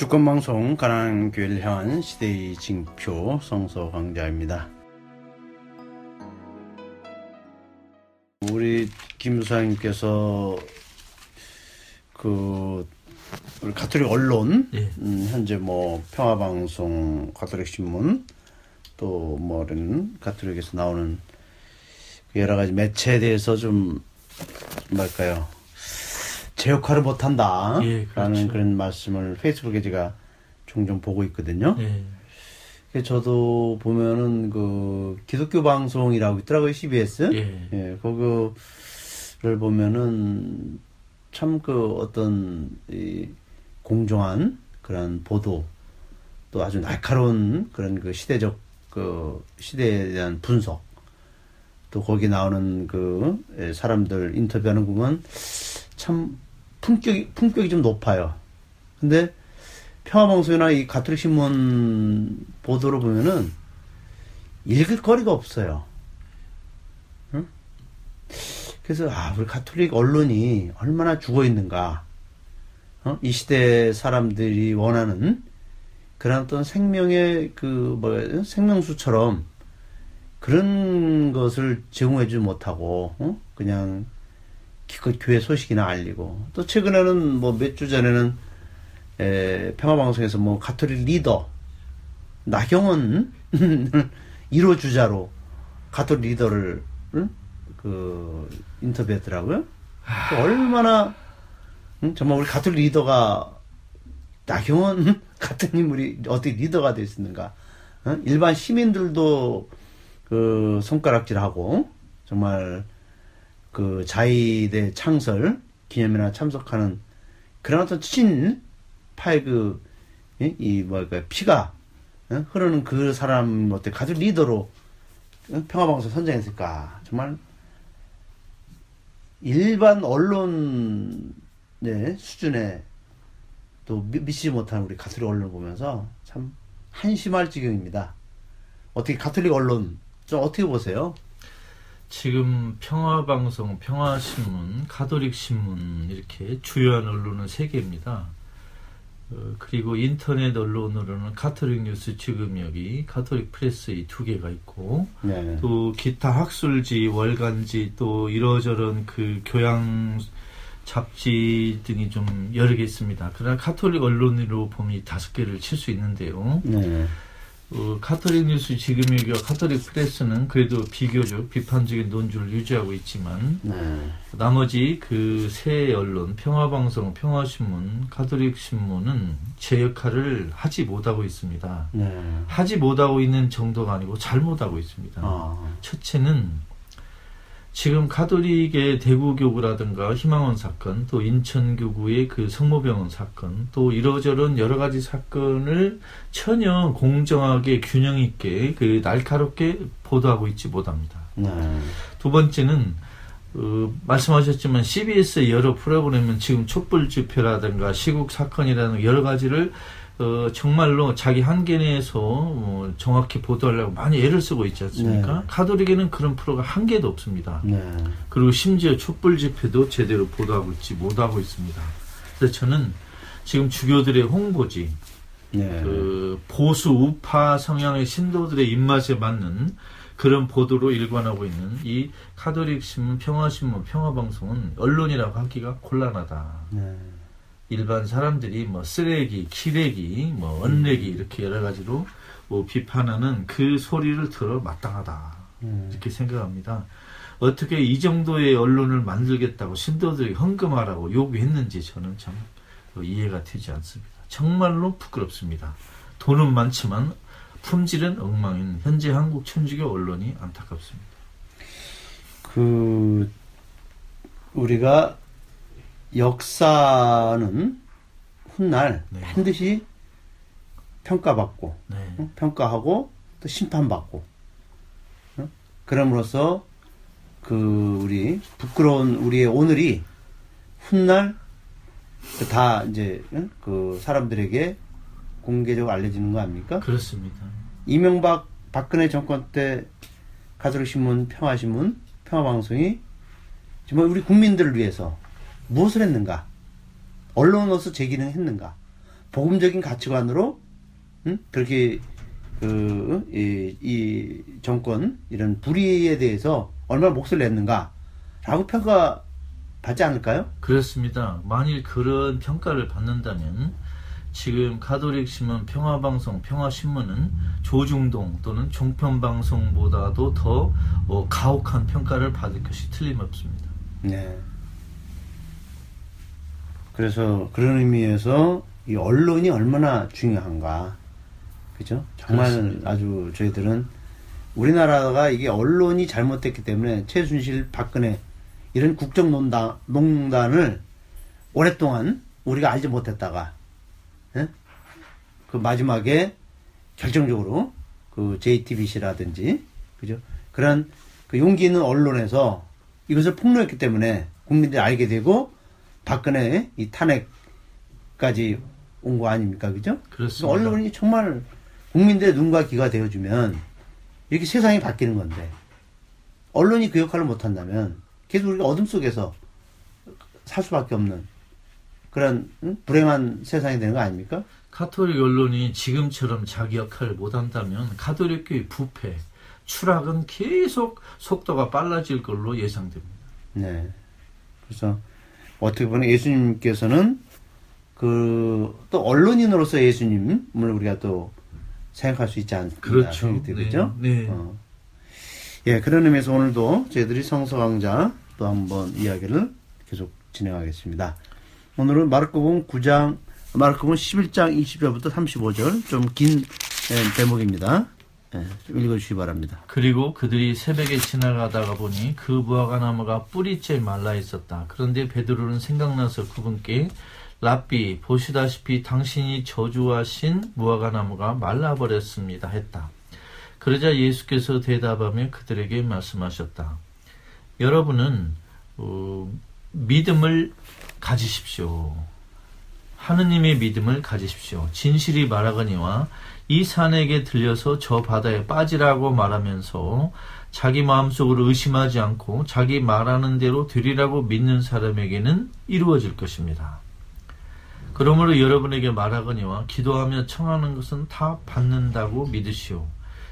주권방송 가난 교회를 향한 시대의 징표 성서 강자입니다. 우리 김수사님께서 그 우리 가톨릭 언론 예. 음, 현재 뭐 평화방송 가톨릭 신문 또 뭐는 가톨릭에서 나오는 그 여러 가지 매체에 대해서 좀 뭐랄까요 제 역할을 못한다 예, 라는 그렇죠. 그런 말씀을 페이스북에 제가 종종 보고 있거든요. 예. 그래서 저도 보면은 그 기독교 방송이라고 있더라고요 CBS. 예. 예, 그거를 보면은 참 그 어떤 이 공정한 그런 보도 또 아주 날카로운 그런 그 시대적 그 시대에 대한 분석 또 거기 나오는 그 예, 사람들 인터뷰하는 부분 참 품격이 품격이 좀 높아요. 근데 평화방송이나 이 가톨릭 신문 보도를 보면은 읽을 거리가 없어요. 응? 그래서 아 우리 가톨릭 언론이 얼마나 죽어 있는가. 어? 이 시대 사람들이 원하는 그런 어떤 생명의 그 뭐야 생명수처럼 그런 것을 제공해주지 못하고 어? 그냥 기껏 교회 소식이나 알리고 또 최근에는 뭐 몇 주 전에는 에, 평화방송에서 뭐 가톨릭 리더 나경원 1호 주자로 가톨릭 리더를 응? 그 인터뷰했더라고요. 그 얼마나 응? 정말 우리 가톨릭 리더가 나경원 같은 인물이 어떻게 리더가 될 수 있는가? 어? 일반 시민들도 그 손가락질하고 정말 그 자위대 창설 기념이나 참석하는 그런 어떤 친파의 그, 이, 이 뭐랄까, 피가, 어? 흐르는 그 사람, 어때, 가족 리더로 어? 평화방송 선정했을까. 정말, 일반 언론, 네, 수준에 또 미- 미치지 못하는 우리 가톨릭 언론을 보면서 참 한심할 지경입니다. 어떻게 가톨릭 언론, 좀 어떻게 보세요? 지금 평화방송, 평화신문, 가톨릭신문 이렇게 주요한 언론은 세 개입니다. 어, 그리고 인터넷 언론으로는 가톨릭 뉴스 지금 여기 가톨릭 프레스 이 두 개가 있고 네. 또 기타 학술지, 월간지 또 이러저런 그 교양 잡지 등이 좀 여러 개 있습니다. 그러나 가톨릭 언론으로 보면 이 다섯 개를 칠 수 있는데요. 네. 어, 카톨릭 뉴스 지금 여기와 카톨릭 프레스는 그래도 비교적 비판적인 논조를 유지하고 있지만 네. 나머지 그 세 언론 평화방송, 평화신문, 가톨릭 신문은 제 역할을 하지 못하고 있습니다. 네. 하지 못하고 있는 정도가 아니고 잘못하고 있습니다. 아, 첫째는 지금 가톨릭의 대구교구라든가 희망원 사건, 또 인천교구의 그 성모병원 사건, 또 이러저런 여러 가지 사건을 전혀 공정하게 균형 있게 그 날카롭게 보도하고 있지 못합니다. 네. 두 번째는 어, 말씀하셨지만 CBS의 여러 프로그램은 지금 촛불 집회라든가 시국 사건이라는 여러 가지를 어, 정말로 자기 한계 내에서 어, 정확히 보도하려고 많이 애를 쓰고 있지 않습니까? 네. 가톨릭에는 그런 프로가 한 개도 없습니다. 네. 그리고 심지어 촛불 집회도 제대로 보도하고 있지 못하고 있습니다. 그래서 저는 지금 주교들의 홍보지, 네. 그 보수 우파 성향의 신도들의 입맛에 맞는 그런 보도로 일관하고 있는 이 카톨릭 신문, 평화신문, 평화방송은 언론이라고 하기가 곤란하다. 네. 일반 사람들이 뭐 쓰레기, 키레기, 뭐 언레기 이렇게 여러 가지로 뭐 비판하는 그 소리를 들어 마땅하다. 음. 이렇게 생각합니다. 어떻게 이 정도의 언론을 만들겠다고 신도들이 헌금하라고 요구했는지 저는 참 이해가 되지 않습니다. 정말로 부끄럽습니다. 돈은 많지만 품질은 엉망인 현재 한국 천주교 언론이 안타깝습니다. 그 우리가 역사는 훗날 네. 반드시 평가받고 네. 어? 평가하고 또 심판받고 어? 그럼으로써 그 우리 부끄러운 우리의 오늘이 훗날 다 이제 어? 그 사람들에게 공개적으로 알려지는 거 아닙니까? 그렇습니다. 이명박 박근혜 정권 때 가톨릭 신문, 평화신문, 평화방송이 정말 우리 국민들을 위해서 무엇을 했는가? 언론으로서 제 기능을 했는가? 복음적인 가치관으로 응? 그렇게 그, 이, 이 정권, 이런 불의에 대해서 얼마나 몫을 냈는가라고 평가 받지 않을까요? 그렇습니다. 만일 그런 평가를 받는다면 지금 가톨릭 신문 평화방송 평화신문은 조중동 또는 종편방송보다도 더 어, 가혹한 평가를 받을 것이 틀림없습니다. 네. 그래서 그런 의미에서 이 언론이 얼마나 중요한가. 그죠? 정말 그렇습니다. 아주 저희들은 우리나라가 이게 언론이 잘못됐기 때문에 최순실, 박근혜 이런 국정 농단, 농단을 오랫동안 우리가 알지 못했다가 예? 그 마지막에 결정적으로 그 JTBC라든지 그죠? 그런 그 용기 있는 언론에서 이것을 폭로했기 때문에 국민들이 알게 되고 박근혜 이 탄핵까지 온 거 아닙니까? 그죠? 그렇습니다. 언론이 정말 국민들의 눈과 귀가 되어주면 이렇게 세상이 바뀌는 건데 언론이 그 역할을 못한다면 계속 우리가 어둠 속에서 살 수밖에 없는 그런 응? 불행한 세상이 되는 거 아닙니까? 가톨릭 언론이 지금처럼 자기 역할을 못한다면 가톨릭 교회 부패, 추락은 계속 속도가 빨라질 걸로 예상됩니다. 네. 그래서 어떻게 보면 예수님께서는 그 또 언론인으로서 예수님을 우리가 또 생각할 수 있지 않습니까? 그렇죠. 그죠? 네. 네. 어. 예, 그런 의미에서 오늘도 저희들이 성서 강좌 또 한번 이야기를 계속 진행하겠습니다. 오늘은 마르코복음 9장, 마르코복음 11장 20절부터 35절 좀 긴 대목입니다. 예, 좀 읽어주시기 바랍니다. 그리고 그들이 새벽에 지나가다가 보니 그 무화과 나무가 뿌리째 말라 있었다. 그런데 베드로는 생각나서 그분께 랍비 보시다시피 당신이 저주하신 무화과 나무가 말라 버렸습니다 했다. 그러자 예수께서 대답하며 그들에게 말씀하셨다. 여러분은 어, 믿음을 가지십시오. 하느님의 믿음을 가지십시오. 진실이 말하거니와 이 산에게 들려서 저 바다에 빠지라고 말하면서 자기 마음속으로 의심하지 않고 자기 말하는 대로 되리라고 믿는 사람에게는 이루어질 것입니다. 그러므로 여러분에게 말하거니와 기도하며 청하는 것은 다 받는다고 믿으시오.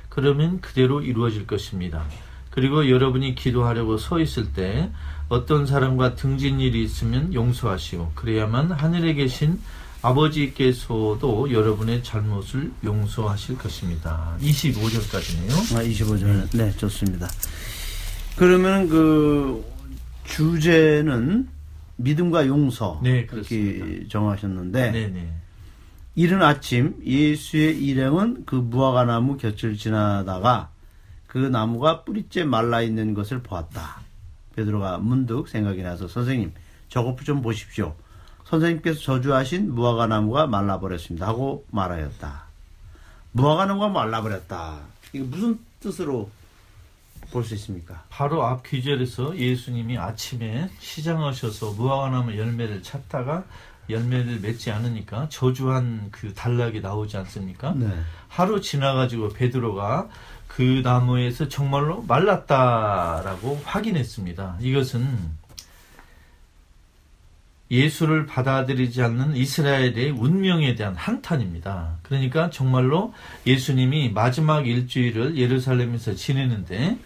그러면 그대로 이루어질 것입니다. 그리고 여러분이 기도하려고 서 있을 때 어떤 사람과 등진 일이 있으면 용서하시오. 그래야만 하늘에 계신 아버지께서도 여러분의 잘못을 용서하실 것입니다. 25절까지네요. 아, 25절. 네, 좋습니다. 그러면 그 주제는 믿음과 용서 네, 그렇게. 정하셨는데 네네. 이른 아침 예수의 일행은 그 무화과 나무 곁을 지나다가 그 나무가 뿌리째 말라 있는 것을 보았다. 베드로가 문득 생각이 나서 선생님 저것 좀 보십시오. 선생님께서 저주하신 무화과 나무가 말라버렸습니다. 하고 말하였다. 무화과 나무가 말라버렸다. 이거 무슨 뜻으로 볼 수 있습니까? 바로 앞 귀절에서 예수님이 아침에 시장하셔서 무화과나무 열매를 찾다가 열매를 맺지 않으니까 저주한 그 단락이 나오지 않습니까? 네. 하루 지나가지고 베드로가 그 나무에서 정말로 말랐다라고 확인했습니다. 이것은 예수를 받아들이지 않는 이스라엘의 운명에 대한 한탄입니다. 그러니까 정말로 예수님이 마지막 일주일을 예루살렘에서 지내는데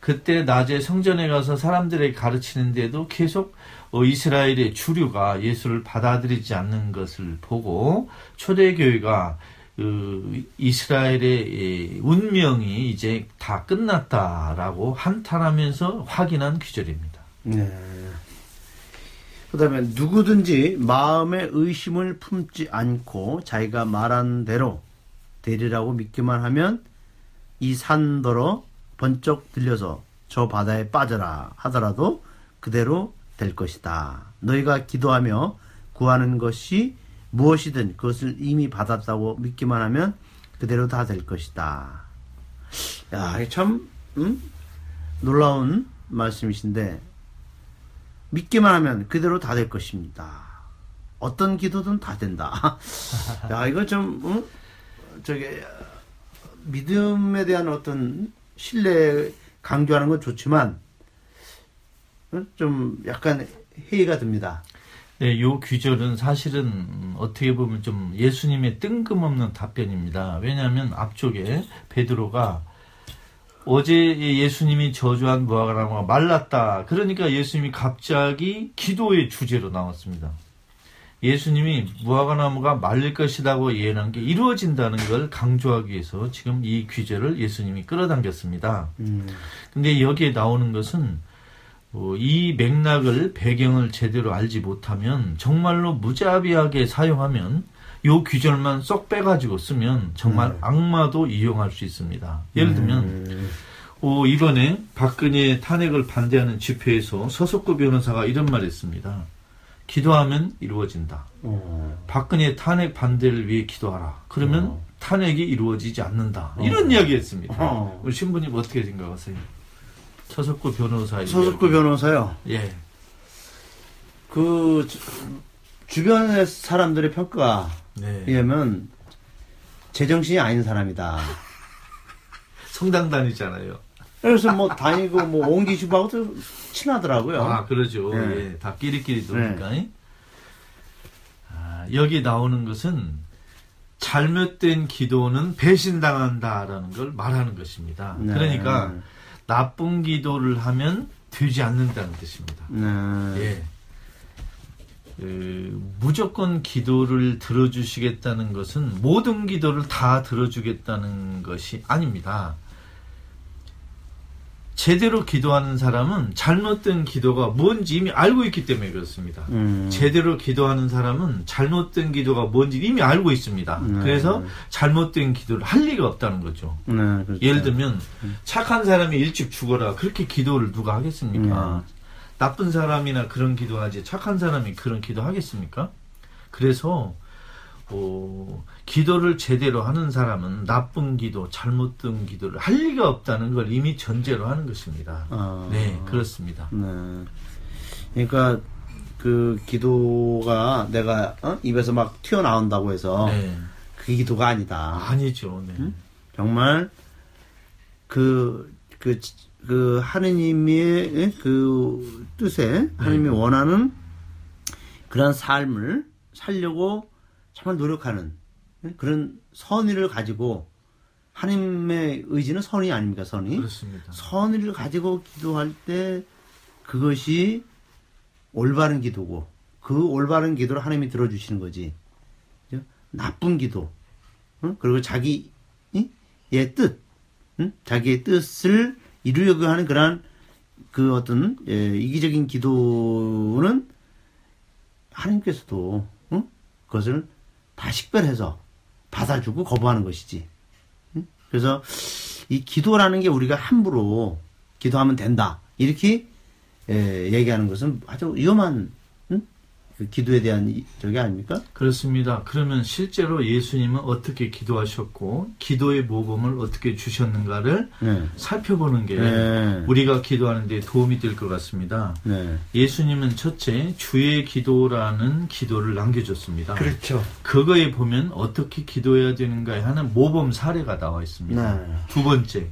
그때 낮에 성전에 가서 사람들에게 가르치는데도 계속 어, 이스라엘의 주류가 예수를 받아들이지 않는 것을 보고 초대교회가 그 이스라엘의 운명이 이제 다 끝났다라고 한탄하면서 확인한 귀절입니다. 네. 그 다음에 누구든지 마음에 의심을 품지 않고 자기가 말한 대로 되리라고 믿기만 하면 이 산더러 번쩍 들려서 저 바다에 빠져라 하더라도 그대로 될 것이다. 너희가 기도하며 구하는 것이 무엇이든 그것을 이미 받았다고 믿기만 하면 그대로 다 될 것이다. 야, 참 음? 놀라운 말씀이신데 믿기만 하면 그대로 다 될 것입니다. 어떤 기도든 다 된다. 야, 이거 좀, 응? 저게, 믿음에 대한 어떤 신뢰 강조하는 건 좋지만, 응? 좀 약간 회의가 듭니다. 네, 요 귀절은 사실은 어떻게 보면 좀 예수님의 뜬금없는 답변입니다. 왜냐하면 앞쪽에 베드로가 어제 예수님이 저주한 무화과나무가 말랐다. 그러니까 예수님이 갑자기 기도의 주제로 나왔습니다. 예수님이 무화과나무가 말릴 것이라고 예언한 게 이루어진다는 걸 강조하기 위해서 지금 이 귀절을 예수님이 끌어당겼습니다. 음. 근데 여기에 나오는 것은 어, 이 맥락을 배경을 제대로 알지 못하면 정말로 무자비하게 사용하면 요 귀절만 쏙 빼가지고 쓰면 정말 음. 악마도 이용할 수 있습니다. 예를 들면 음. 어, 이번에 박근혜 탄핵을 반대하는 집회에서 서석구 변호사가 이런 말을 했습니다. 기도하면 이루어진다. 어. 박근혜 탄핵 반대를 위해 기도하라. 그러면 어. 탄핵이 이루어지지 않는다. 어. 이런 이야기 했습니다. 어. 우리 신부님 어떻게 생각하세요? 서석구 변호사의 서석구 이야기. 변호사요. 예. 그 주- 주변의 사람들의 평가에 네. 의하면 제정신이 아닌 사람이다. 성당 다니잖아요. 그래서 뭐 다니고 뭐 옹기 주부하고도 친하더라고요. 아, 그러죠. 네. 예. 다 끼리끼리 노니까. 아, 여기 나오는 것은 잘못된 기도는 배신당한다라는 걸 말하는 것입니다. 네. 그러니까 나쁜 기도를 하면 되지 않는다는 뜻입니다. 네. 예. 그, 무조건 기도를 들어주시겠다는 것은 모든 기도를 다 들어주겠다는 것이 아닙니다. 제대로 기도하는 사람은 잘못된 기도가 뭔지 이미 알고 있기 때문에 그렇습니다. 음. 제대로 기도하는 사람은 잘못된 기도가 뭔지 이미 알고 있습니다. 네. 그래서 잘못된 기도를 할 리가 없다는 거죠. 네, 그렇죠. 예를 들면 착한 사람이 일찍 죽어라 그렇게 기도를 누가 하겠습니까? 음. 나쁜 사람이나 그런 기도하지 착한 사람이 그런 기도 하겠습니까? 그래서 어, 기도를 제대로 하는 사람은 나쁜 기도, 잘못된 기도를 할 리가 없다는 걸 이미 전제로 하는 것입니다. 아. 네, 그렇습니다. 네. 그러니까 그 기도가 내가 어? 입에서 막 튀어나온다고 해서 네, 그 기도가 아니다. 아니죠. 네. 음? 정말 그, 그, 그 하느님의 그 뜻에 하느님이 네. 원하는 그런 삶을 살려고 정말 노력하는 예? 그런 선의를 가지고 하나님의 의지는 선의 아닙니까 선의 그렇습니다. 선의를 가지고 기도할 때 그것이 올바른 기도고 그 올바른 기도를 하나님이 들어주시는 거지? 나쁜 기도 응? 그리고 자기의 뜻 응? 자기의 뜻을 이루려고 하는 그러한 그 어떤 예, 이기적인 기도는 하나님께서도 응? 그것을 다 식별해서 받아주고 거부하는 것이지. 응? 그래서 이 기도라는 게 우리가 함부로 기도하면 된다 이렇게 예, 얘기하는 것은 아주 위험한 기도에 대한 이- 저게 아닙니까? 그렇습니다. 그러면 실제로 예수님은 어떻게 기도하셨고 기도의 모범을 어떻게 주셨는가를 네. 살펴보는 게 네. 우리가 기도하는 데 도움이 될 것 같습니다. 네. 예수님은 첫째 주의 기도라는 기도를 남겨줬습니다. 그렇죠. 그거에 보면 어떻게 기도해야 되는가에 하는 모범 사례가 나와 있습니다. 네. 두 번째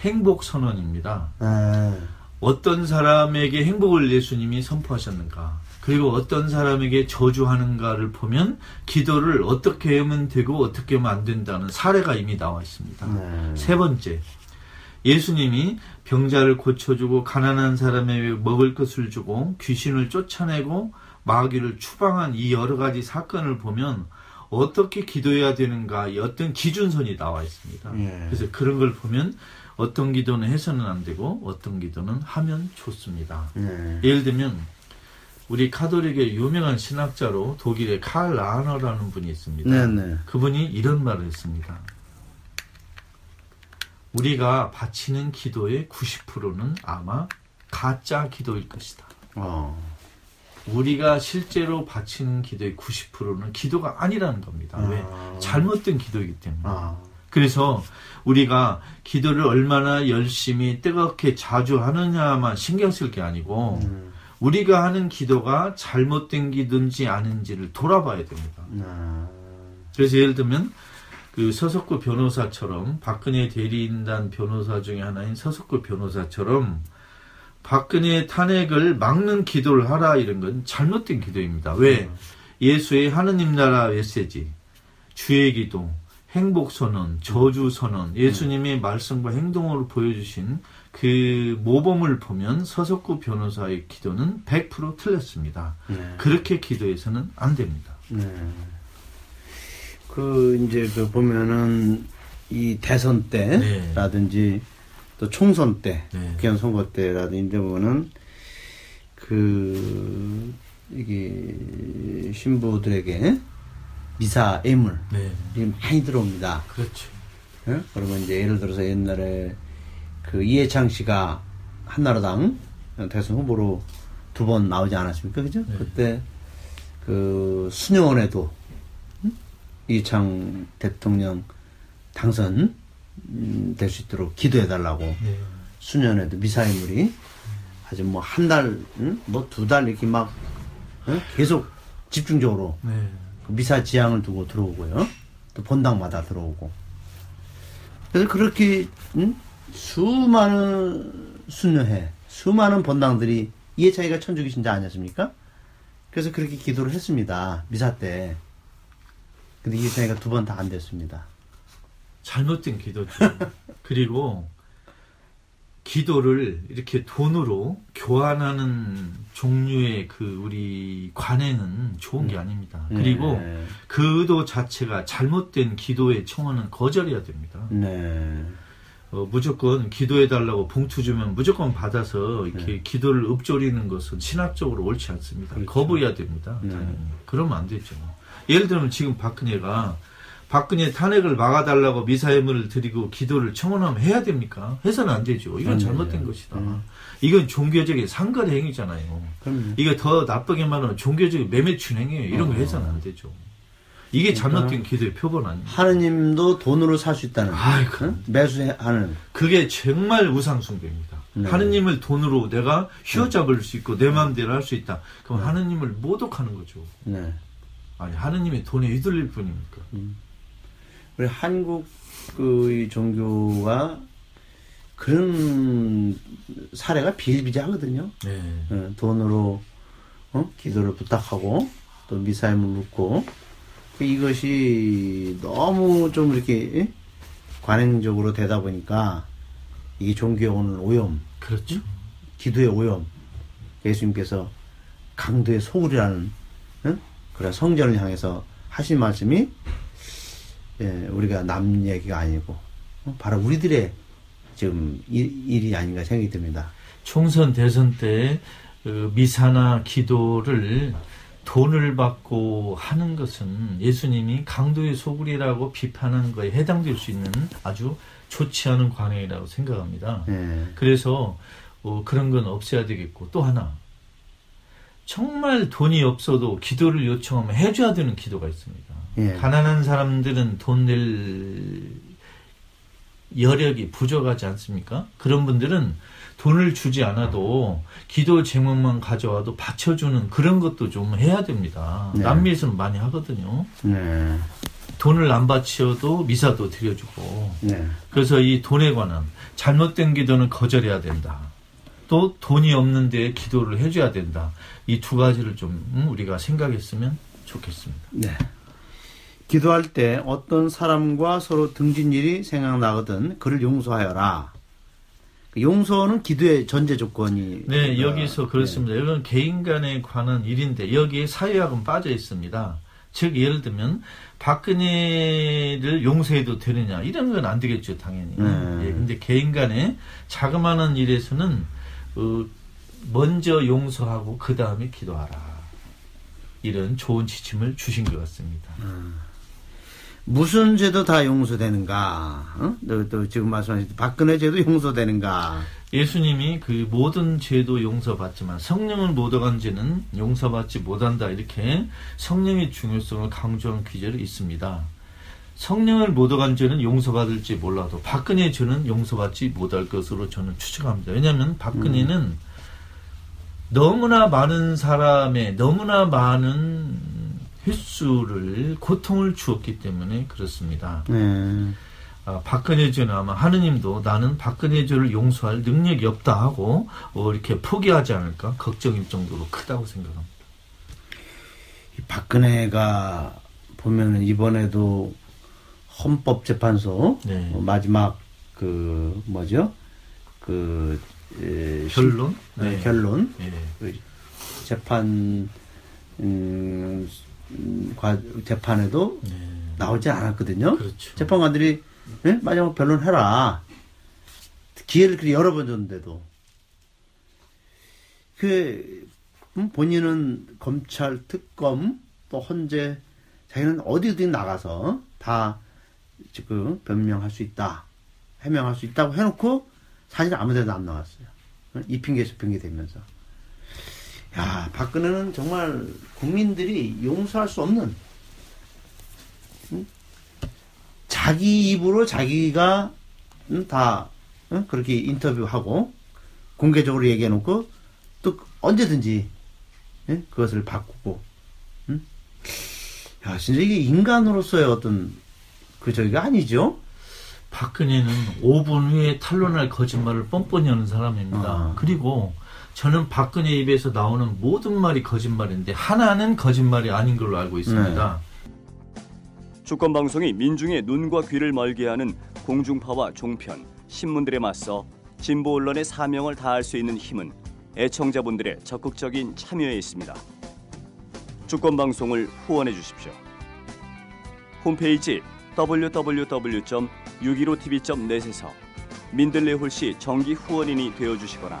행복 선언입니다. 네. 어떤 사람에게 행복을 예수님이 선포하셨는가 그리고 어떤 사람에게 저주하는가를 보면 기도를 어떻게 하면 되고 어떻게 하면 안 된다는 사례가 이미 나와 있습니다. 네. 세 번째 예수님이 병자를 고쳐주고 가난한 사람에게 먹을 것을 주고 귀신을 쫓아내고 마귀를 추방한 이 여러 가지 사건을 보면 어떻게 기도해야 되는가 이 어떤 기준선이 나와 있습니다. 예. 그래서 그런 걸 보면 어떤 기도는 해서는 안 되고 어떤 기도는 하면 좋습니다. 네. 예를 들면 우리 카톨릭의 유명한 신학자로 독일의 칼 라너라는 분이 있습니다. 네, 네. 그분이 이런 말을 했습니다. 우리가 바치는 기도의 90%는 아마 가짜 기도일 것이다. 어. 우리가 실제로 바치는 기도의 90%는 기도가 아니라는 겁니다. 왜? 아. 잘못된 기도이기 때문에. 아. 그래서 우리가 기도를 얼마나 열심히 뜨겁게 자주 하느냐만 신경 쓸 게 아니고 음. 우리가 하는 기도가 잘못된 기도인지 아닌지를 돌아봐야 됩니다. 아. 그래서 예를 들면 그 서석구 변호사처럼 박근혜 대리인단 변호사 중에 하나인 서석구 변호사처럼 박근혜 탄핵을 막는 기도를 하라 이런 건 잘못된 기도입니다. 왜? 예수의 하느님 나라 메시지, 주의 기도, 행복 선언, 저주 선언, 예수님의 말씀과 행동으로 보여주신 그 모범을 보면 서석구 변호사의 기도는 100% 틀렸습니다. 네. 그렇게 기도해서는 안 됩니다. 네. 그 이제 그 보면은 이 대선 네. 때라든지 또 총선 때, 네. 국회의원 선거 때라든지 보면은 그 이게 신부들에게 미사 애물 네. 이 많이 들어옵니다. 그렇죠. 예? 그러면 이제 예를 들어서 옛날에 그 이해창 씨가 한나라당 대선 후보로 두 번 나오지 않았습니까? 그죠? 네. 그때 그 수녀원에도 음? 이해창 대통령 당선 음, 될 수 있도록 기도해 달라고 네. 수년에도 미사일물이 아주 뭐 한 달, 뭐두 달 이렇게 막 어? 계속 집중적으로 네. 그 미사 지향을 두고 들어오고요. 또 본당마다 들어오고. 그래서 그렇게 음? 수많은 수녀회, 수많은 본당들이 이해창이가 천주교 신자 아니었습니까? 그래서 그렇게 기도를 했습니다. 미사 때. 근데 이해창이가 두 번 다 안 됐습니다. 잘못된 기도죠. 그리고 기도를 이렇게 돈으로 교환하는 종류의 그 우리 관행은 좋은 게 아닙니다. 그리고 네. 그 의도 자체가 잘못된 기도의 청원은 거절해야 됩니다. 네. 어, 무조건 기도해달라고 봉투 주면 무조건 받아서 이렇게 네. 기도를 읊조리는 것은 신학적으로 옳지 않습니다. 그렇죠. 거부해야 됩니다. 네. 당연히. 그러면 안 되죠. 예를 들면 지금 박근혜가 박근혜 탄핵을 막아달라고 미사회문을 드리고 기도를 청원하면 해야 됩니까? 해서는 안 되죠. 이건 안 잘못된 되죠. 것이다. 음. 이건 종교적인 상거래 행위잖아요. 그럼 이게 더 나쁘게 말하면 종교적인 매매춘 행위예요. 이런 거 어. 해서는 안 되죠. 이게 잘못된 기도의 표본 아닙니까? 하느님도 돈으로 살 수 있다는 아이고. 응? 매수하는 그게 정말 우상숭배입니다. 네. 하느님을 돈으로 내가 휘어잡을 수 있고 내 마음대로 할 수 있다. 그럼 하느님을 모독하는 거죠. 네. 아니 하느님이 돈에 휘둘릴 뿐입니까? 우리 한국 그이 종교가 그런 사례가 비일비재하거든요. 네. 어, 돈으로 어? 기도를 부탁하고 또 미사임을 묻고 그 이것이 너무 좀 이렇게 예? 관행적으로 되다 보니까 이게 종교에 오는 오염, 그렇죠. 기도의 오염. 예수님께서 강도의 소굴이라는 응? 그런 성전을 향해서 하신 말씀이 예, 우리가 남 얘기가 아니고 어, 바로 우리들의 지금 일, 일이 아닌가 생각이 듭니다. 총선 대선 때 어, 미사나 기도를 돈을 받고 하는 것은 예수님이 강도의 소굴이라고 비판한 거에 해당될 수 있는 아주 좋지 않은 관행이라고 생각합니다. 예, 그래서 어, 그런 건 없애야 되겠고 또 하나 정말 돈이 없어도 기도를 요청하면 해줘야 되는 기도가 있습니다. 예. 가난한 사람들은 돈 낼 여력이 부족하지 않습니까? 그런 분들은 돈을 주지 않아도 기도 제목만 가져와도 받쳐주는 그런 것도 좀 해야 됩니다. 네. 남미에서는 많이 하거든요. 네, 돈을 안 바쳐도 미사도 드려주고 네, 그래서 이 돈에 관한 잘못된 기도는 거절해야 된다. 또 돈이 없는데 기도를 해줘야 된다. 이 두 가지를 좀 음, 우리가 생각했으면 좋겠습니다. 네. 기도할 때 어떤 사람과 서로 등진 일이 생각나거든 그를 용서하여라. 그 용서는 기도의 전제 조건이. 네, 어, 여기서 그렇습니다. 이건 개인 간에 관한 일인데 여기에 사회학은 빠져 있습니다. 즉 예를 들면 박근혜를 용서해도 되느냐 이런 건 안 되겠죠 당연히. 네. 예, 근데 개인 간에 자그마한 일에서는 어, 먼저 용서하고 그 다음에 기도하라. 이런 좋은 지침을 주신 것 같습니다. 무슨 죄도 다 용서되는가? 어? 또, 또 지금 말씀하신 박근혜 죄도 용서되는가? 예수님이 그 모든 죄도 용서받지만 성령을 모독한 죄는 용서받지 못한다 이렇게 성령의 중요성을 강조한 귀절이 있습니다. 성령을 모독한 죄는 용서받을지 몰라도 박근혜 죄는 용서받지 못할 것으로 저는 추측합니다. 왜냐하면 박근혜는 너무나 많은 사람의 너무나 많은 횟수를 고통을 주었기 때문에 그렇습니다. 네. 아, 박근혜 주는 아마 하느님도 나는 박근혜 주를 용서할 능력이 없다 하고 어, 이렇게 포기하지 않을까 걱정일 정도로 크다고 생각합니다. 이 박근혜가 보면은 이번에도 헌법재판소 네. 어, 마지막 그 뭐죠 그 에, 결론? 네, 네. 결론 예. 그 재판 음, 재판에도 네. 나오지 않았거든요. 그렇죠. 재판관들이 예? 마지막 변론해라 기회를 그렇게 여러 번 줬는데도 그 음, 본인은 검찰 특검 또 헌재 자기는 어디든 나가서 다 지금 변명할 수 있다 해명할 수 있다고 해놓고 사실 아무 데도 안 나왔어요. 이 핑계 저 핑계 대면서 야 박근혜는 정말 국민들이 용서할 수 없는 음? 자기 입으로 자기가 음, 다 음, 그렇게 인터뷰하고 공개적으로 얘기해 놓고 또 언제든지 예? 그것을 바꾸고 음? 야 진짜 이게 인간으로서의 어떤 그 저기가 아니죠. 박근혜는 5분 후에 탄론할 거짓말을 뻔뻔히 하는 사람입니다. 아. 그리고 저는 박근혜 입에서 나오는 모든 말이 거짓말인데 하나는 거짓말이 아닌 걸로 알고 있습니다. 주권 방송이 민중의 눈과 귀를 멀게 하는 공중파와 종편, 신문들에 맞서 진보 언론의 사명을 다할 수 있는 힘은 애청자분들의 적극적인 참여에 있습니다. 주권 방송을 후원해 주십시오. 홈페이지 www.615tv.net에서 민들레 홀씨 정기 후원인이 되어 주시거나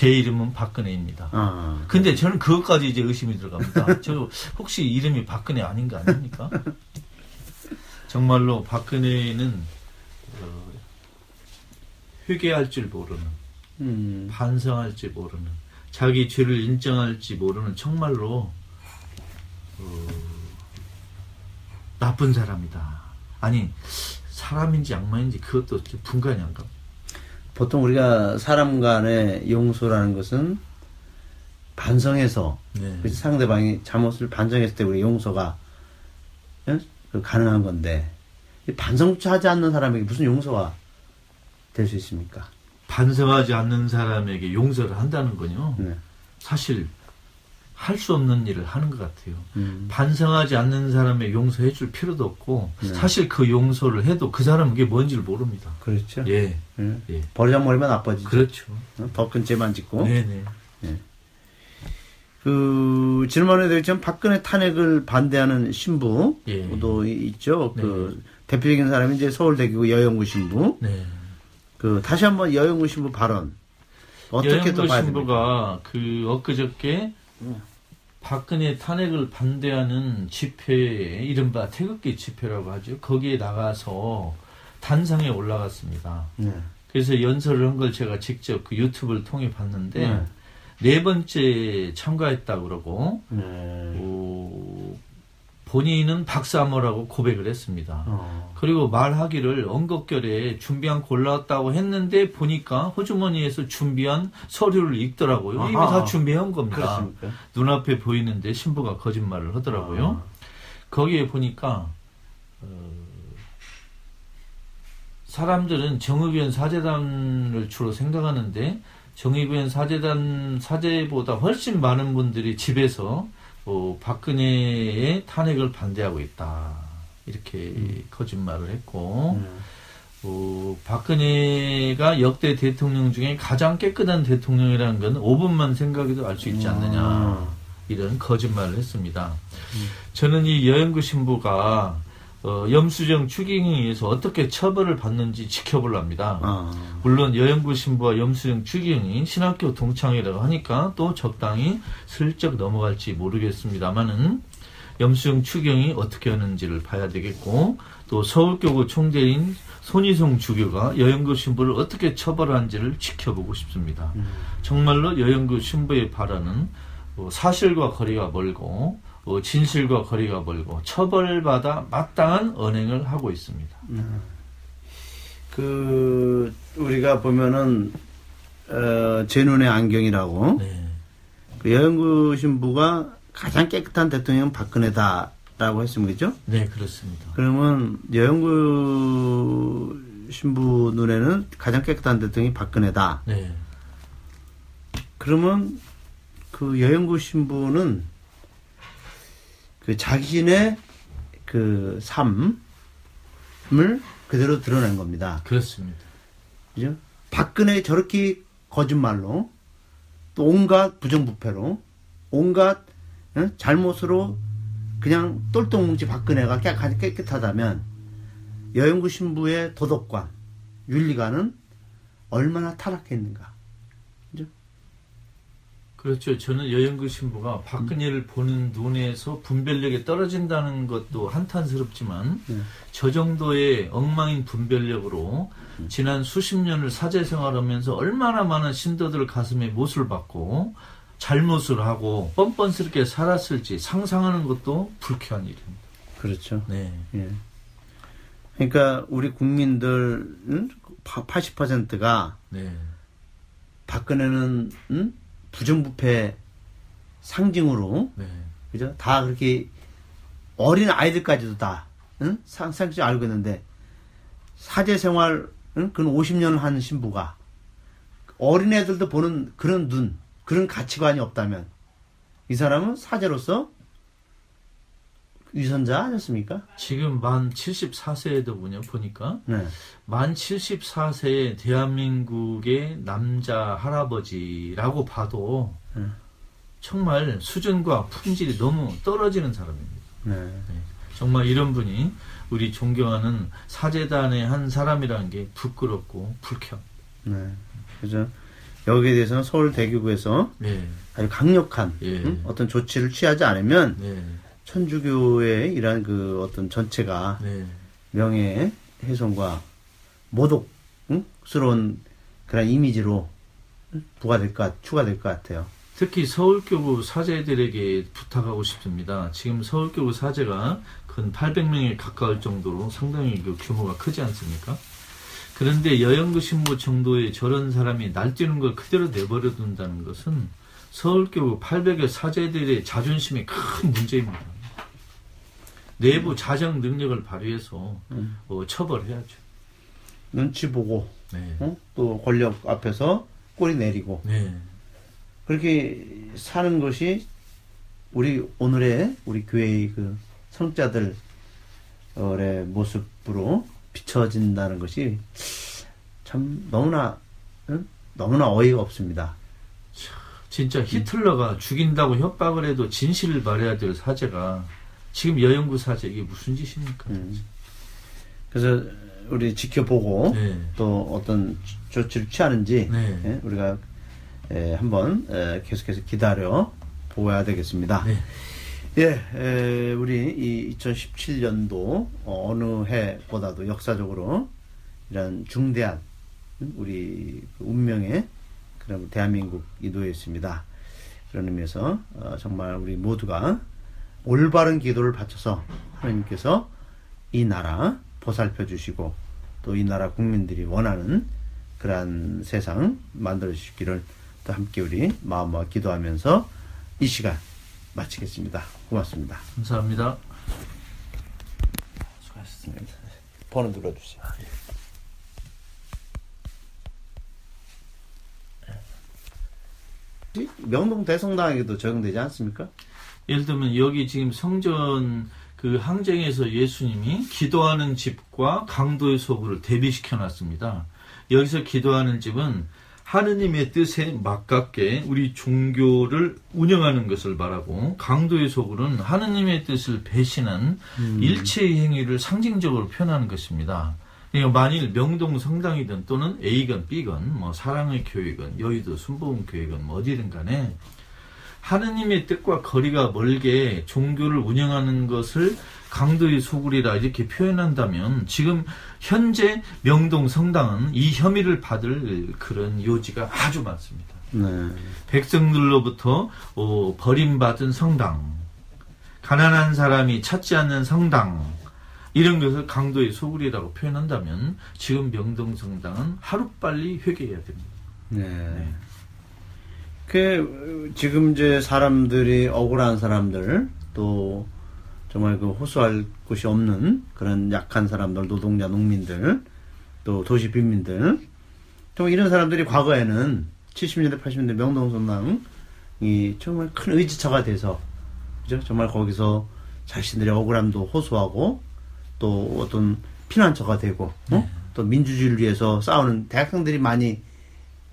제 이름은 박근혜입니다. 아, 근데 저는 그것까지 이제 의심이 들어갑니다. 저 혹시 이름이 박근혜 아닌 거 아닙니까? 정말로 박근혜는 어, 회개할 줄 모르는, 음, 반성할 줄 모르는, 자기 죄를 인정할지 모르는 정말로 어, 나쁜 사람이다. 아니 사람인지 악마인지 그것도 좀 분간이 안 갑니다. 보통 우리가 사람 간의 용서라는 것은 반성해서 네. 그 상대방이 잘못을 반성했을 때 우리 용서가 예? 그 가능한 건데 이 반성조차 하지 않는 사람에게 무슨 용서가 될 수 있습니까? 반성하지 않는 사람에게 용서를 한다는 건요. 네. 사실 할 수 없는 일을 하는 것 같아요. 음, 반성하지 않는 사람에 용서해 줄 필요도 없고 네. 사실 그 용서를 해도 그 사람은 그게 뭔지를 모릅니다. 그렇죠. 예, 예. 예. 버리장머리만 나빠지죠. 그렇죠. 더 큰 죄만 짓고. 네네. 그 지난번에도 있지만 박근혜 탄핵을 반대하는 신부도 예. 있죠. 그 네. 대표적인 사람이 이제 서울대교구 여영구 신부. 네. 그 다시 한번 여영구 신부 발언 어떻게 또 여영구 봐야 됩니까? 신부가 그 엊그저께 음. 박근혜 탄핵을 반대하는 집회에 이른바 태극기 집회라고 하죠. 거기에 나가서 단상에 올라갔습니다. 네. 그래서 연설을 한 걸 제가 직접 그 유튜브를 통해 봤는데 네. 네 번째 참가했다 그러고 네. 어, 본인은 박사모라고 고백을 했습니다. 어. 그리고 말하기를 언급결에 준비한 골라왔다고 했는데 보니까 호주머니에서 준비한 서류를 읽더라고요. 이미 아하. 다 준비해온 겁니다. 그렇습니까? 눈앞에 보이는데 신부가 거짓말을 하더라고요. 아. 거기에 보니까 어, 사람들은 정의변 사재단을 주로 생각하는데 정의변 사재단 사재보다 훨씬 많은 분들이 집에서 어, 박근혜의 탄핵을 반대하고 있다 이렇게 거짓말을 했고 네. 어, 박근혜가 역대 대통령 중에 가장 깨끗한 대통령이라는 건 5분만 생각해도 알 수 있지 않느냐 아. 이런 거짓말을 했습니다. 저는 이 여영구 신부가 어, 염수정 추기경에 의해서 어떻게 처벌을 받는지 지켜보랍니다. 아. 물론 여영구 신부와 염수정 추기경이 신학교 동창이라고 하니까 또 적당히 슬쩍 넘어갈지 모르겠습니다만은 염수형 추경이 어떻게 하는지를 봐야 되겠고 또 서울교구 총재인 손희성 주교가 여영구 신부를 어떻게 처벌하는지를 지켜보고 싶습니다. 정말로 여영구 신부의 발언은 어, 사실과 거리가 멀고 어, 진실과 거리가 멀고 처벌받아 마땅한 언행을 하고 있습니다. 그 우리가 보면은 어, 제 눈의 안경이라고 네. 그 여영구 신부가 가장 깨끗한 대통령은 박근혜다라고 했으면 그죠? 네, 그렇습니다. 그러면 여영구 신부 눈에는 가장 깨끗한 대통령이 박근혜다. 네. 그러면 그 여영구 신부는 그 자신의 그 삶을 그대로 드러낸 겁니다. 그렇습니다. 그죠? 박근혜 저렇게 거짓말로 또 온갖 부정부패로 온갖 어? 잘못으로 그냥 똘똘뭉치 박근혜가 깨- 깨끗하다면 여영구 신부의 도덕관, 윤리관은 얼마나 타락했는가. 그렇죠. 저는 여영구 신부가 박근혜를 보는 눈에서 분별력이 떨어진다는 것도 한탄스럽지만 네. 저 정도의 엉망인 분별력으로 지난 수십 년을 사제 생활하면서 얼마나 많은 신도들 가슴에 못을 받고 잘못을 하고 뻔뻔스럽게 살았을지 상상하는 것도 불쾌한 일입니다. 그렇죠. 네. 예. 그러니까 우리 국민들 80%가 네. 박근혜는 응? 부정부패 상징으로 네. 그죠? 다 그렇게 어린 아이들까지도 다 응? 상- 상식 알고 있는데 사제 생활 응? 그는 50년을 한 신부가 어린 애들도 보는 그런 눈 그런 가치관이 없다면 이 사람은 사제로서 유선자 아니었습니까? 지금 만 74세더군요, 보니까. 네. 만 74세의 대한민국의 남자 할아버지라고 봐도 음. 정말 수준과 품질이 너무 떨어지는 사람입니다. 네. 정말 이런 분이 우리 존경하는 사제단의 한 사람이라는 게 부끄럽고 불쾌합니다. 네. 그죠? 여기에 대해서는 서울 대교구에서 네, 아주 강력한 예. 응? 어떤 조치를 취하지 않으면 네, 천주교의 이러한 그 어떤 전체가 네, 명예 훼손과 모독스러운 그런 이미지로 부과될 것, 추가될 것 같아요. 특히 서울교구 사제들에게 부탁하고 싶습니다. 지금 서울교구 사제가 근 800명에 가까울 정도로 상당히 그 규모가 크지 않습니까? 그런데 여영구 신부 정도의 저런 사람이 날뛰는 걸 그대로 내버려 둔다는 것은 서울교구 800여 사제들의 자존심에 큰 문제입니다. 내부 자정 능력을 발휘해서 음. 어, 처벌해야죠. 눈치 보고 네. 어? 또 권력 앞에서 꼬리 내리고 네. 그렇게 사는 것이 우리 오늘의 우리 교회의 그 성자들의 모습으로 비춰진다는 것이 참 너무나 응? 너무나 어이가 없습니다. 진짜 히틀러가 죽인다고 협박을 해도 진실을 말해야 될 사제가 지금 여영구 사제 이게 무슨 짓입니까? 음. 그래서 우리 지켜보고 네. 또 어떤 조치를 취하는지 네. 예, 우리가 예, 한번 예, 계속해서 기다려 보아야 되겠습니다. 네. 예, 에, 우리 이 2017년도 어느 해보다도 역사적으로 이런 중대한 음, 우리 그 운명의 대한민국이 놓여 있습니다. 그런 의미에서 어, 정말 우리 모두가 올바른 기도를 바쳐서 하나님께서 이 나라 보살펴 주시고 또 이 나라 국민들이 원하는 그러한 세상 만들어 주시기를 또 함께 우리 마음과 기도하면서 이 시간 마치겠습니다. 고맙습니다. 감사합니다. 수고하셨습니다. 번호 눌러주세요. 명동 대성당에도 적용되지 않습니까? 예를 들면 여기 지금 성전 그 항쟁에서 예수님이 기도하는 집과 강도의 소굴을 대비시켜 놨습니다. 여기서 기도하는 집은 하느님의 뜻에 맞깝게 우리 종교를 운영하는 것을 말하고 강도의 소굴은 하느님의 뜻을 배신한 일체의 행위를 상징적으로 표현하는 것입니다. 그러니까 만일 명동 성당이든 또는 A건 B건 뭐 사랑의 교회건 여의도 순복음 교회건 뭐 어디든 간에 하느님의 뜻과 거리가 멀게 종교를 운영하는 것을 강도의 소굴이라 이렇게 표현한다면 지금 현재 명동 성당은 이 혐의를 받을 그런 요지가 아주 많습니다. 네. 백성들로부터 어, 버림받은 성당, 가난한 사람이 찾지 않는 성당, 이런 것을 강도의 소굴이라고 표현한다면 지금 명동 성당은 하루빨리 회개해야 됩니다. 네. 그 지금 이제 사람들이 억울한 사람들 또 정말 그 호소할 곳이 없는 그런 약한 사람들, 노동자, 농민들, 또 도시 빈민들, 정말 이런 사람들이 과거에는 70년대, 80년대 명동성당이 정말 큰 의지처가 돼서, 그죠? 정말 거기서 자신들의 억울함도 호소하고, 또 어떤 피난처가 되고, 어? 또 민주주의를 위해서 싸우는 대학생들이 많이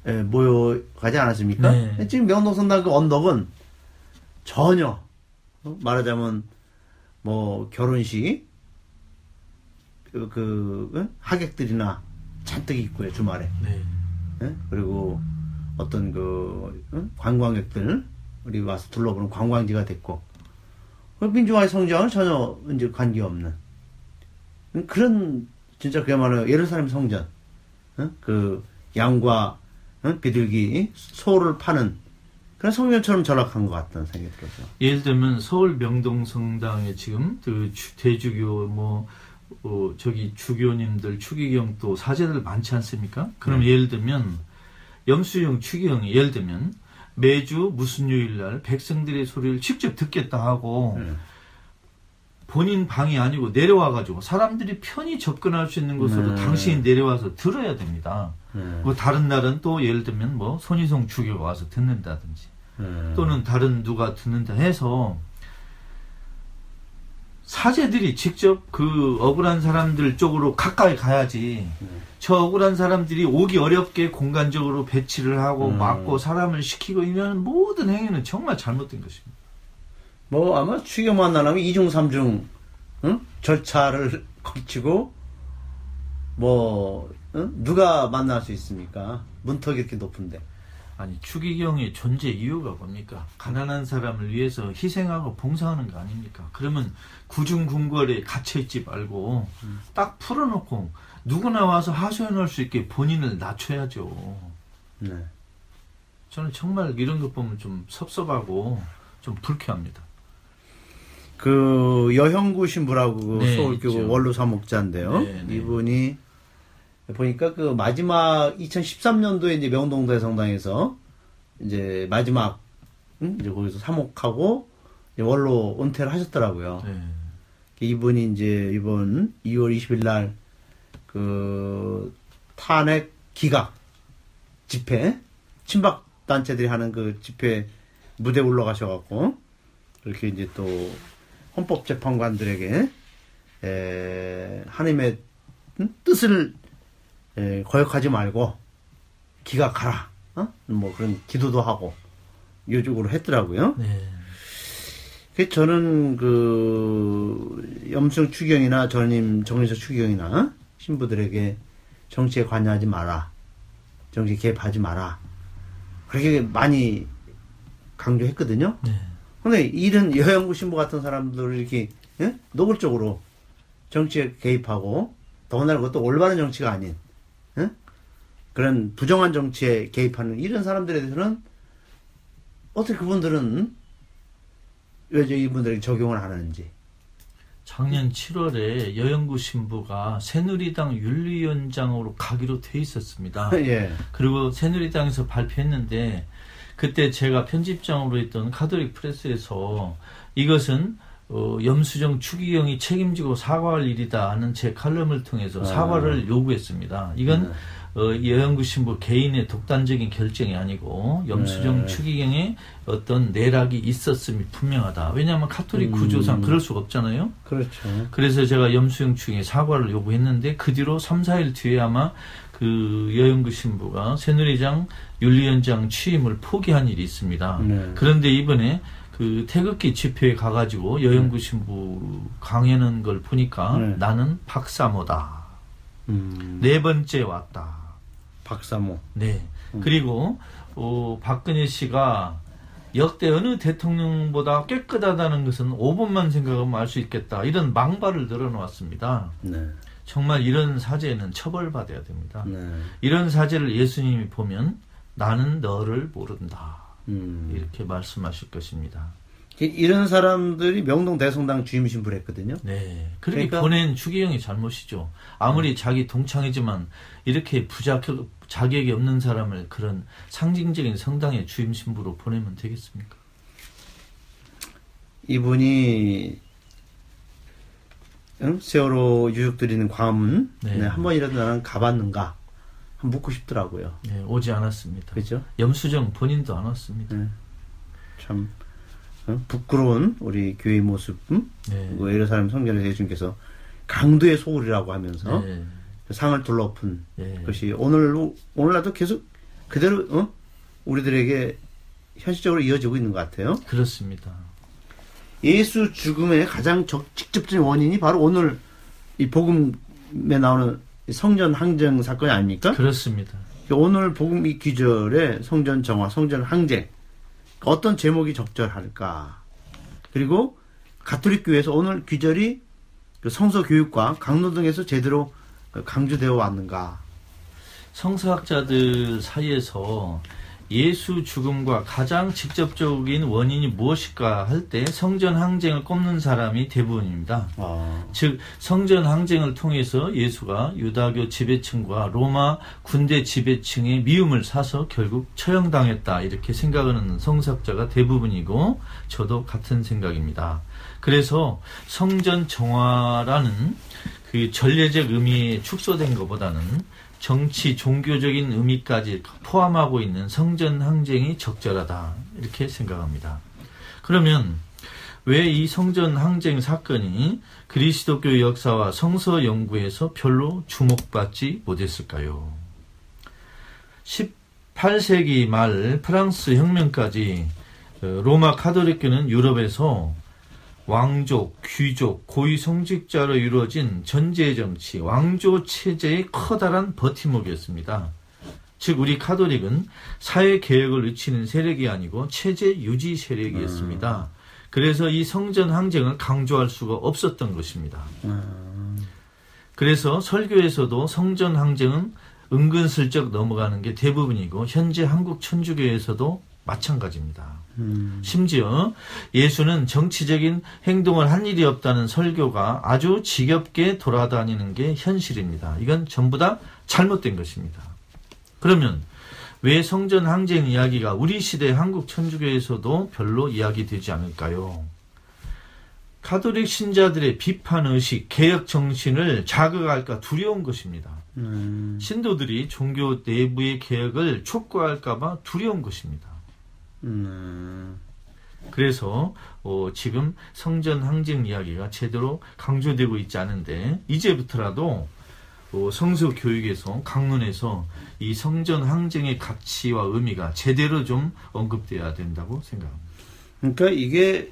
에, 모여가지 않았습니까? 네. 지금 명동성당 그 언덕은 전혀 어? 말하자면 뭐 결혼식 그, 그 응? 하객들이나 잔뜩 있고요 주말에 네. 예? 그리고 어떤 그 응? 관광객들 우리 와서 둘러보는 관광지가 됐고 그 민주화의 성장은 전혀 이제 관계 없는 그런 진짜 그야말로 예루살렘 성전 응? 그 양과 응? 비둘기 소를 파는 그런 성전처럼 전락한 것 같다는 생각이 들어서 예를 들면 서울 명동 성당에 지금 그 주- 대주교 뭐 어, 저기 주교님들 추기경 또 사제들 많지 않습니까? 그럼 예를 들면 염수영 추기경이 예를 들면 매주 무슨 요일 날 백성들의 소리를 직접 듣겠다 하고 네. 본인 방이 아니고 내려와 가지고 사람들이 편히 접근할 수 있는 곳으로 네. 당신이 내려와서 들어야 됩니다. 네. 뭐 다른 날은 또 예를 들면 뭐 손희성 주교가 와서 듣는다든지 네. 또는 다른 누가 듣는다 해서 사제들이 직접 그 억울한 사람들 쪽으로 가까이 가야지 저 억울한 사람들이 오기 어렵게 공간적으로 배치를 하고 음. 막고 사람을 시키고 이런 모든 행위는 정말 잘못된 것입니다. 뭐 아마 추경 만나려면 이중 삼중 응? 절차를 거치고 뭐 응? 누가 만날 수 있습니까? 문턱이 이렇게 높은데 아니 추기경의 존재 이유가 뭡니까? 가난한 사람을 위해서 희생하고 봉사하는 거 아닙니까? 그러면 구중궁궐에 갇혀있지 말고 딱 풀어놓고 누구나 와서 하소연할 수 있게 본인을 낮춰야죠. 네. 저는 정말 이런 것 보면 좀 섭섭하고 좀 불쾌합니다. 그 여형구 신부라고 그 네, 서울교구. 원로 사목자인데요. 네, 네. 이분이 보니까 그 마지막 2013년도에 이제 명동 대 성당에서 이제 마지막 응? 이제 거기서 사목하고 이제 원로 은퇴를 하셨더라고요. 네. 이분이 이제 이번 2월 20일 날 그 탄핵 기각 집회 친박 단체들이 하는 그 집회 무대 올라가셔갖고 이렇게 이제 또 헌법재판관들에게 에, 하나님의 응? 뜻을 에, 거역하지 말고 기각하라 어? 뭐 그런 기도도 하고 요쪽으로 했더라고요. 네. 그 저는 그 염승 추경이나 전임 정인석 추경이나 신부들에게 정치에 관여하지 마라. 정치 개입하지 마라. 그렇게 많이 강조했거든요. 네. 근데 이런 여영구 신부 같은 사람들을 이렇게 예? 노골적으로 정치에 개입하고 더군다나 그것도 올바른 정치가 아닌 예? 그런 부정한 정치에 개입하는 이런 사람들에 대해서는 어떻게 그분들은 왜 이분들에게 적용을 안 하는지 작년 7월에 여영구 신부가 새누리당 윤리위원장으로 가기로 돼 있었습니다. 예. 그리고 새누리당에서 발표했는데 그때 제가 편집장으로 있던 카톨릭 프레스에서 이것은 어, 염수정 추기경이 책임지고 사과할 일이다 하는 제 칼럼을 통해서 아. 사과를 요구했습니다. 이건 네. 어, 여형구 신부 개인의 독단적인 결정이 아니고 염수정 네. 추기경의 어떤 내락이 있었음이 분명하다. 왜냐하면 카톨릭 음. 구조상 그럴 수가 없잖아요. 그렇죠. 그래서 제가 염수정 측에 사과를 요구했는데 그 뒤로 3, 4일 뒤에 아마 그 여영구 신부가 새누리당 윤리위원장 취임을 포기한 일이 있습니다. 네. 그런데 이번에 그 태극기 집회에 가가지고 여영구 신부 강연한 걸 보니까 네. 나는 박사모다. 음, 네 번째 왔다. 박사모. 네. 음. 그리고 어, 박근혜 씨가 역대 어느 대통령보다 깨끗하다는 것은 5분만 생각하면 알 수 있겠다. 이런 망발을 늘어놓았습니다. 네. 정말 이런 사죄는 처벌받아야 됩니다. 네. 이런 사죄를 예수님이 보면 나는 너를 모른다. 음. 이렇게 말씀하실 것입니다. 이런 사람들이 명동 대성당 주임 신부했거든요. 네. 그렇게 그러니까- 보낸 추기경이 잘못이죠. 아무리 자기 동창이지만 이렇게 부자 자격이 없는 사람을 그런 상징적인 성당의 주임 신부로 보내면 되겠습니까? 이분이 응? 세월호 유족들이는 광화문 네. 네, 한 번이라도 나는 가봤는가 한번 묻고 싶더라고요. 네, 오지 않았습니다. 그죠? 염수정 본인도 안 왔습니다. 네. 참 응? 부끄러운 우리 교회 모습. 응? 네. 뭐 여러 사람 성전에서 예수님께서 강도의 소울이라고 하면서 네. 그 상을 둘러엎은 네. 것이 오늘 오늘날도 계속 그대로 어? 우리들에게 현실적으로 이어지고 있는 것 같아요. 그렇습니다. 예수 죽음의 가장 적, 직접적인 원인이 바로 오늘 이 복음에 나오는 이 성전 항쟁 사건이 아닙니까? 그렇습니다. 오늘 복음 이 귀절에 성전 정화, 성전 항쟁 어떤 제목이 적절할까? 그리고 가톨릭 교회에서 오늘 귀절이 그 성서 교육과 강론 등에서 제대로 강조되어 왔는가? 성서학자들 사이에서 예수 죽음과 가장 직접적인 원인이 무엇일까 할 때 성전 항쟁을 꼽는 사람이 대부분입니다. 아, 즉 성전 항쟁을 통해서 예수가 유다교 지배층과 로마 군대 지배층의 미움을 사서 결국 처형당했다 이렇게 생각하는 성사학자가 대부분이고 저도 같은 생각입니다. 그래서 성전 정화라는 그 전례적 의미에 축소된 것보다는 정치, 종교적인 의미까지 포함하고 있는 성전 항쟁이 적절하다 이렇게 생각합니다. 그러면 왜 이 성전 항쟁 사건이 그리스도교 역사와 성서 연구에서 별로 주목받지 못했을까요? 18세기 말 프랑스 혁명까지 어, 로마 카톨릭교는 유럽에서 왕족, 귀족, 고위 성직자로 이루어진 전제 정치, 왕조 체제의 커다란 버팀목이었습니다. 즉 우리 카톨릭은 사회 개혁을 외치는 세력이 아니고 체제 유지 세력이었습니다. 그래서 이 성전 항쟁을 강조할 수가 없었던 것입니다. 그래서 설교에서도 성전 항쟁은 은근슬쩍 넘어가는 게 대부분이고 현재 한국 천주교에서도 마찬가지입니다. 음, 심지어 예수는 정치적인 행동을 한 일이 없다는 설교가 아주 지겹게 돌아다니는 게 현실입니다. 이건 전부 다 잘못된 것입니다. 그러면 왜 성전 항쟁 이야기가 우리 시대 한국 천주교에서도 별로 이야기되지 않을까요? 카톨릭 신자들의 비판 의식, 개혁 정신을 자극할까 두려운 것입니다. 음, 신도들이 종교 내부의 개혁을 촉구할까봐 두려운 것입니다. 음, 그래서 어, 지금 성전 항쟁 이야기가 제대로 강조되고 있지 않은데 이제부터라도 어, 성서 교육에서 강론에서 이 성전 항쟁의 가치와 의미가 제대로 좀 언급돼야 된다고 생각합니다. 그러니까 이게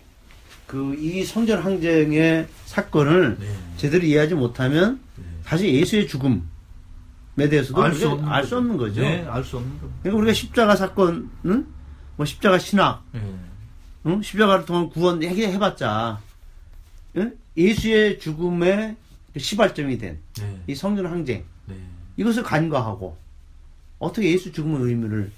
그 이 성전 항쟁의 사건을 네. 제대로 이해하지 못하면 네. 사실 예수의 죽음에 대해서도 알 수 없는, 알수 없는 거죠. 네, 알수 없는 겁니다. 그러니까 우리가 십자가 사건은 뭐 십자가 신학, 네. 응? 십자가를 통한 구원 해게 해봤자 응? 예수의 죽음의 그 시발점이 된이 네. 성전 항쟁 네. 이것을 간과하고 어떻게 예수 죽음의 의미를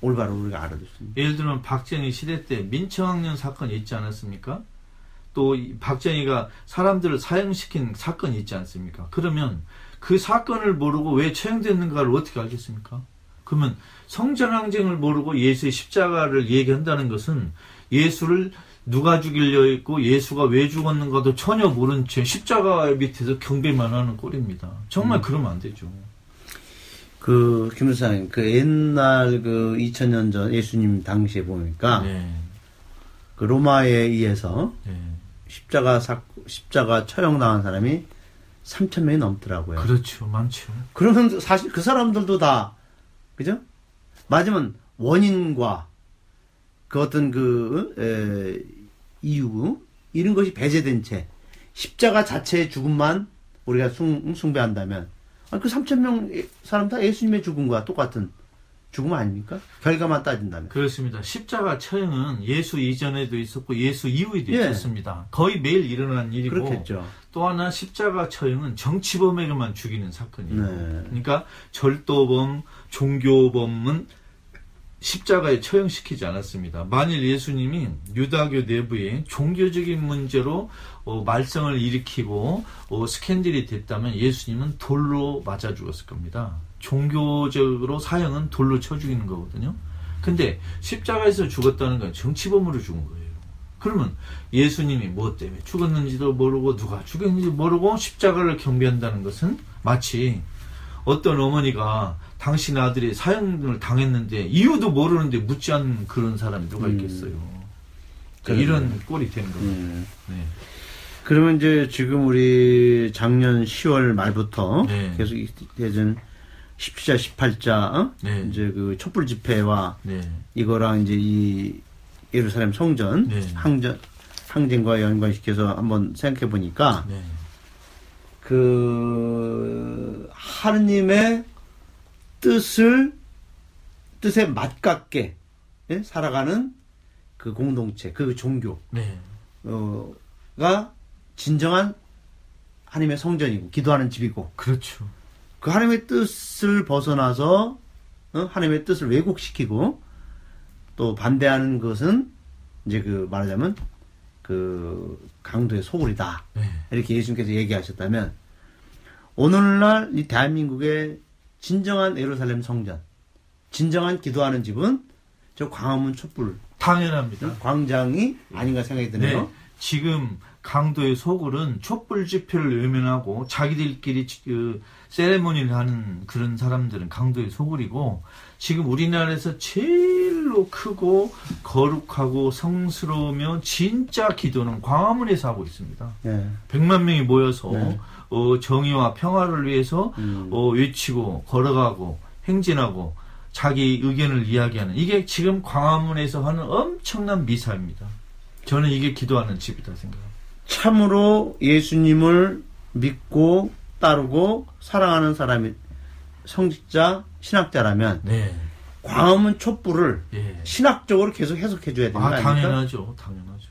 올바로 우리가 알아듣습니까? 예를 들면 박정희 시대 때 민청학년 사건이 있지 않았습니까? 또이 박정희가 사람들을 사형시킨 사건이 있지 않습니까? 그러면 그 사건을 모르고 왜 처형됐는가를 어떻게 알겠습니까? 그러면 성전항쟁을 모르고 예수의 십자가를 얘기한다는 것은 예수를 누가 죽이려 했고 예수가 왜 죽었는가도 전혀 모른 채 십자가 밑에서 경배만 하는 꼴입니다. 정말 그러면 안 되죠. 그 김수사님 그 옛날 그 2000년 전 예수님 당시에 보니까 네. 그 로마에 의해서 네. 십자가 사 십자가 처형 당한 사람이 3천 명이 넘더라고요. 그렇죠. 많죠. 그러면 사실 그 사람들도 다 그죠? 맞으면 원인과 그 어떤 그 에, 이유 이런 것이 배제된 채 십자가 자체의 죽음만 우리가 숭, 숭배한다면 아니, 그 3천 명 사람 다 예수님의 죽음과 똑같은 죽음 아닙니까? 결과만 따진다면. 그렇습니다. 십자가 처형은 예수 이전에도 있었고 예수 이후에도 예. 있었습니다. 거의 매일 일어난 일이고 그렇겠죠. 또 하나 십자가 처형은 정치범에게만 죽이는 사건이에요. 네. 그러니까 절도범, 종교범은 십자가에 처형시키지 않았습니다. 만일 예수님이 유다교 내부에 종교적인 문제로 어, 말썽을 일으키고 어, 스캔들이 됐다면 예수님은 돌로 맞아 죽었을 겁니다. 종교적으로 사형은 돌로 쳐 죽이는 거거든요. 근데 십자가에서 죽었다는 건 정치범으로 죽은 거예요. 그러면 예수님이 뭐 때문에 죽었는지도 모르고 누가 죽였는지 모르고 십자가를 경배한다는 것은 마치 어떤 어머니가 당신 아들이 사형을 당했는데 이유도 모르는데 묻지 않는 그런 사람이 누가 음. 있겠어요. 그러니까 그러네. 이런 꼴이 되는 겁니다. 음. 네. 그러면 이제 지금 우리 작년 10월 말부터 네. 계속 예전 17자, 18자, 어? 네. 이제 그 촛불 집회와 네. 이거랑 이제 이 예루살렘 성전 네. 항전 항쟁과 연관시켜서 한번 생각해 보니까 네. 그 하느님의 뜻을 뜻에 맞깝게 예? 살아가는 그 공동체, 그 종교 네. 어가 진정한 하나님의 성전이고 기도하는 집이고 그렇죠. 그 하나님의 뜻을 벗어나서 어? 하나님의 뜻을 왜곡시키고 또 반대하는 것은 이제 그 말하자면 그 강도의 소굴이다 네. 이렇게 예수님께서 얘기하셨다면 오늘날 이 대한민국의 진정한 예루살렘 성전 진정한 기도하는 집은 저 광화문 촛불 당연합니다. 광장이 아닌가 생각이 드네요. 네. 지금 강도의 소굴은 촛불 집회를 외면하고 자기들끼리 지- 그 세레모니를 하는 그런 사람들은 강도의 소굴이고 지금 우리나라에서 제일로 크고 거룩하고 성스러우며 진짜 기도는 광화문에서 하고 있습니다. 예. 100만 명이 모여서 네. 어, 정의와 평화를 위해서 음. 어, 외치고 걸어가고 행진하고 자기 의견을 이야기하는 이게 지금 광화문에서 하는 엄청난 미사입니다. 저는 이게 기도하는 집이다 생각합니다. 참으로 예수님을 믿고 따르고 사랑하는 사람이 성직자 신학자라면 네. 광화문 촛불을 예. 신학적으로 계속 해석해 줘야 거 아? 당연하죠. 당연하죠.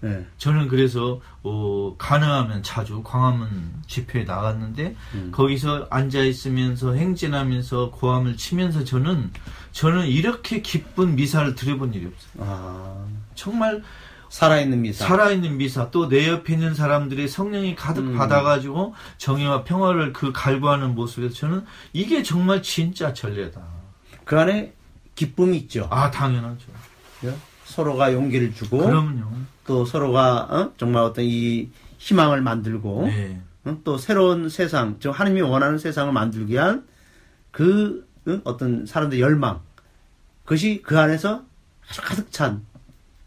네. 저는 그래서 어, 가능하면 자주 광화문 집회에 나갔는데 음. 거기서 앉아 있으면서 행진하면서 고함을 치면서 저는 저는 이렇게 기쁜 미사를 드려본 일이 없어요. 아, 정말 살아있는 미사. 살아있는 미사 또 내 옆에 있는 사람들이 성령이 가득 음. 받아가지고 정의와 평화를 그 갈구하는 모습에서 저는 이게 정말 진짜 전례다. 그 안에 기쁨이 있죠. 아 당연하죠. 예? 서로가 용기를 주고 그럼요. 또 서로가 어? 정말 어떤 이 희망을 만들고 네. 어? 또 새로운 세상, 저 하나님이 원하는 세상을 만들기 위한 그 어? 어떤 사람들의 열망, 그것이 그 안에서 아주 가득 찬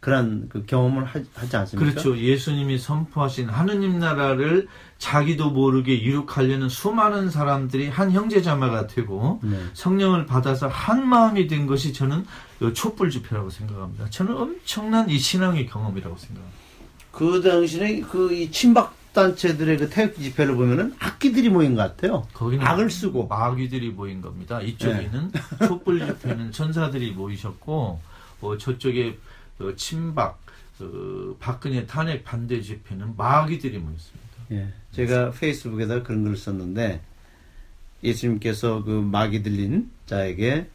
그런 그 경험을 하, 지 않습니까? 그렇죠. 예수님이 선포하신 하느님 나라를 자기도 모르게 이룩하려는 수많은 사람들이 한 형제자매가 되고 네. 성령을 받아서 한 마음이 된 것이 저는 이 촛불 집회라고 생각합니다. 저는 엄청난 이 신앙의 경험이라고 생각합니다. 그 당시에 그 이 친박 단체들의 그 태극기 집회를 보면은 악기들이 모인 것 같아요. 거기는 악을 쓰고. 마귀들이 모인 겁니다. 이쪽에는 네. 촛불 집회는 천사들이 모이셨고 어, 저쪽에 어, 친박 어, 박근혜 탄핵 반대 집회는 마귀들이 모였습니다. 예. 제가 페이스북에다 그런 글을 썼는데 예수님께서 그 마귀 들린 자에게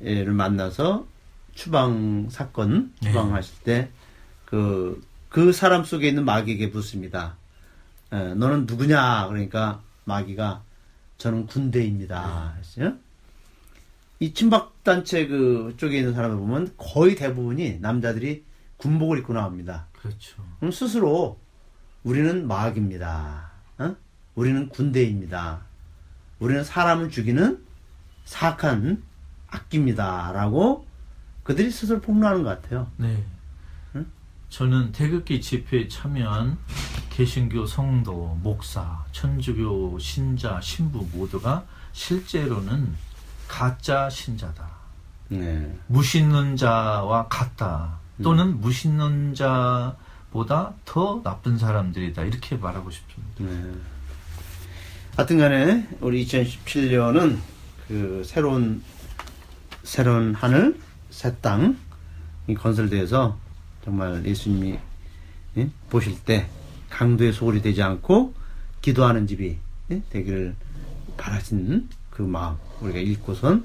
를 만나서 추방 사건 네. 추방하실 때그그 사람 속에 있는 마귀에게 묻습니다. 예, 너는 누구냐? 그러니까 마귀가 저는 군대입니다. 했어요. 이 친박 단체 그 쪽에 있는 사람을 보면 거의 대부분이 남자들이 군복을 입고 나옵니다. 그렇죠. 그럼 스스로 우리는 마귀입니다. 어? 우리는 군대입니다. 우리는 사람을 죽이는 사악한 악기입니다 라고 그들이 스스로 폭로하는 것 같아요. 네. 저는 태극기 집회에 참여한 개신교 성도, 목사, 천주교 신자, 신부 모두가 실제로는 가짜 신자다. 네. 무신론 자와 같다. 또는 무신론 자보다 더 나쁜 사람들이다. 이렇게 말하고 싶습니다. 네. 하여튼 간에 우리 2017년은 그 새로운 새로운 하늘, 새 땅이 건설되어서 정말 예수님이 예? 보실 때 강도의 소홀이 되지 않고 기도하는 집이 예? 되기를 바라시는 그 마음 우리가 읽고선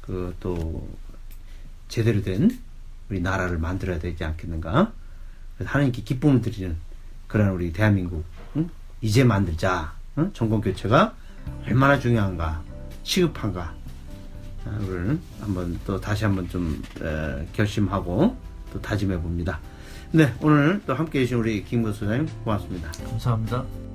그 또 제대로 된 우리 나라를 만들어야 되지 않겠는가 하나님께 기쁨을 드리는 그런 우리 대한민국 응? 이제 만들자 응? 정권 교체가 얼마나 중요한가 시급한가 를 한번 또 다시 한번 좀 에, 결심하고 또 다짐해 봅니다. 네 오늘 또 함께 해주신 우리 김구 소장님 고맙습니다. 감사합니다.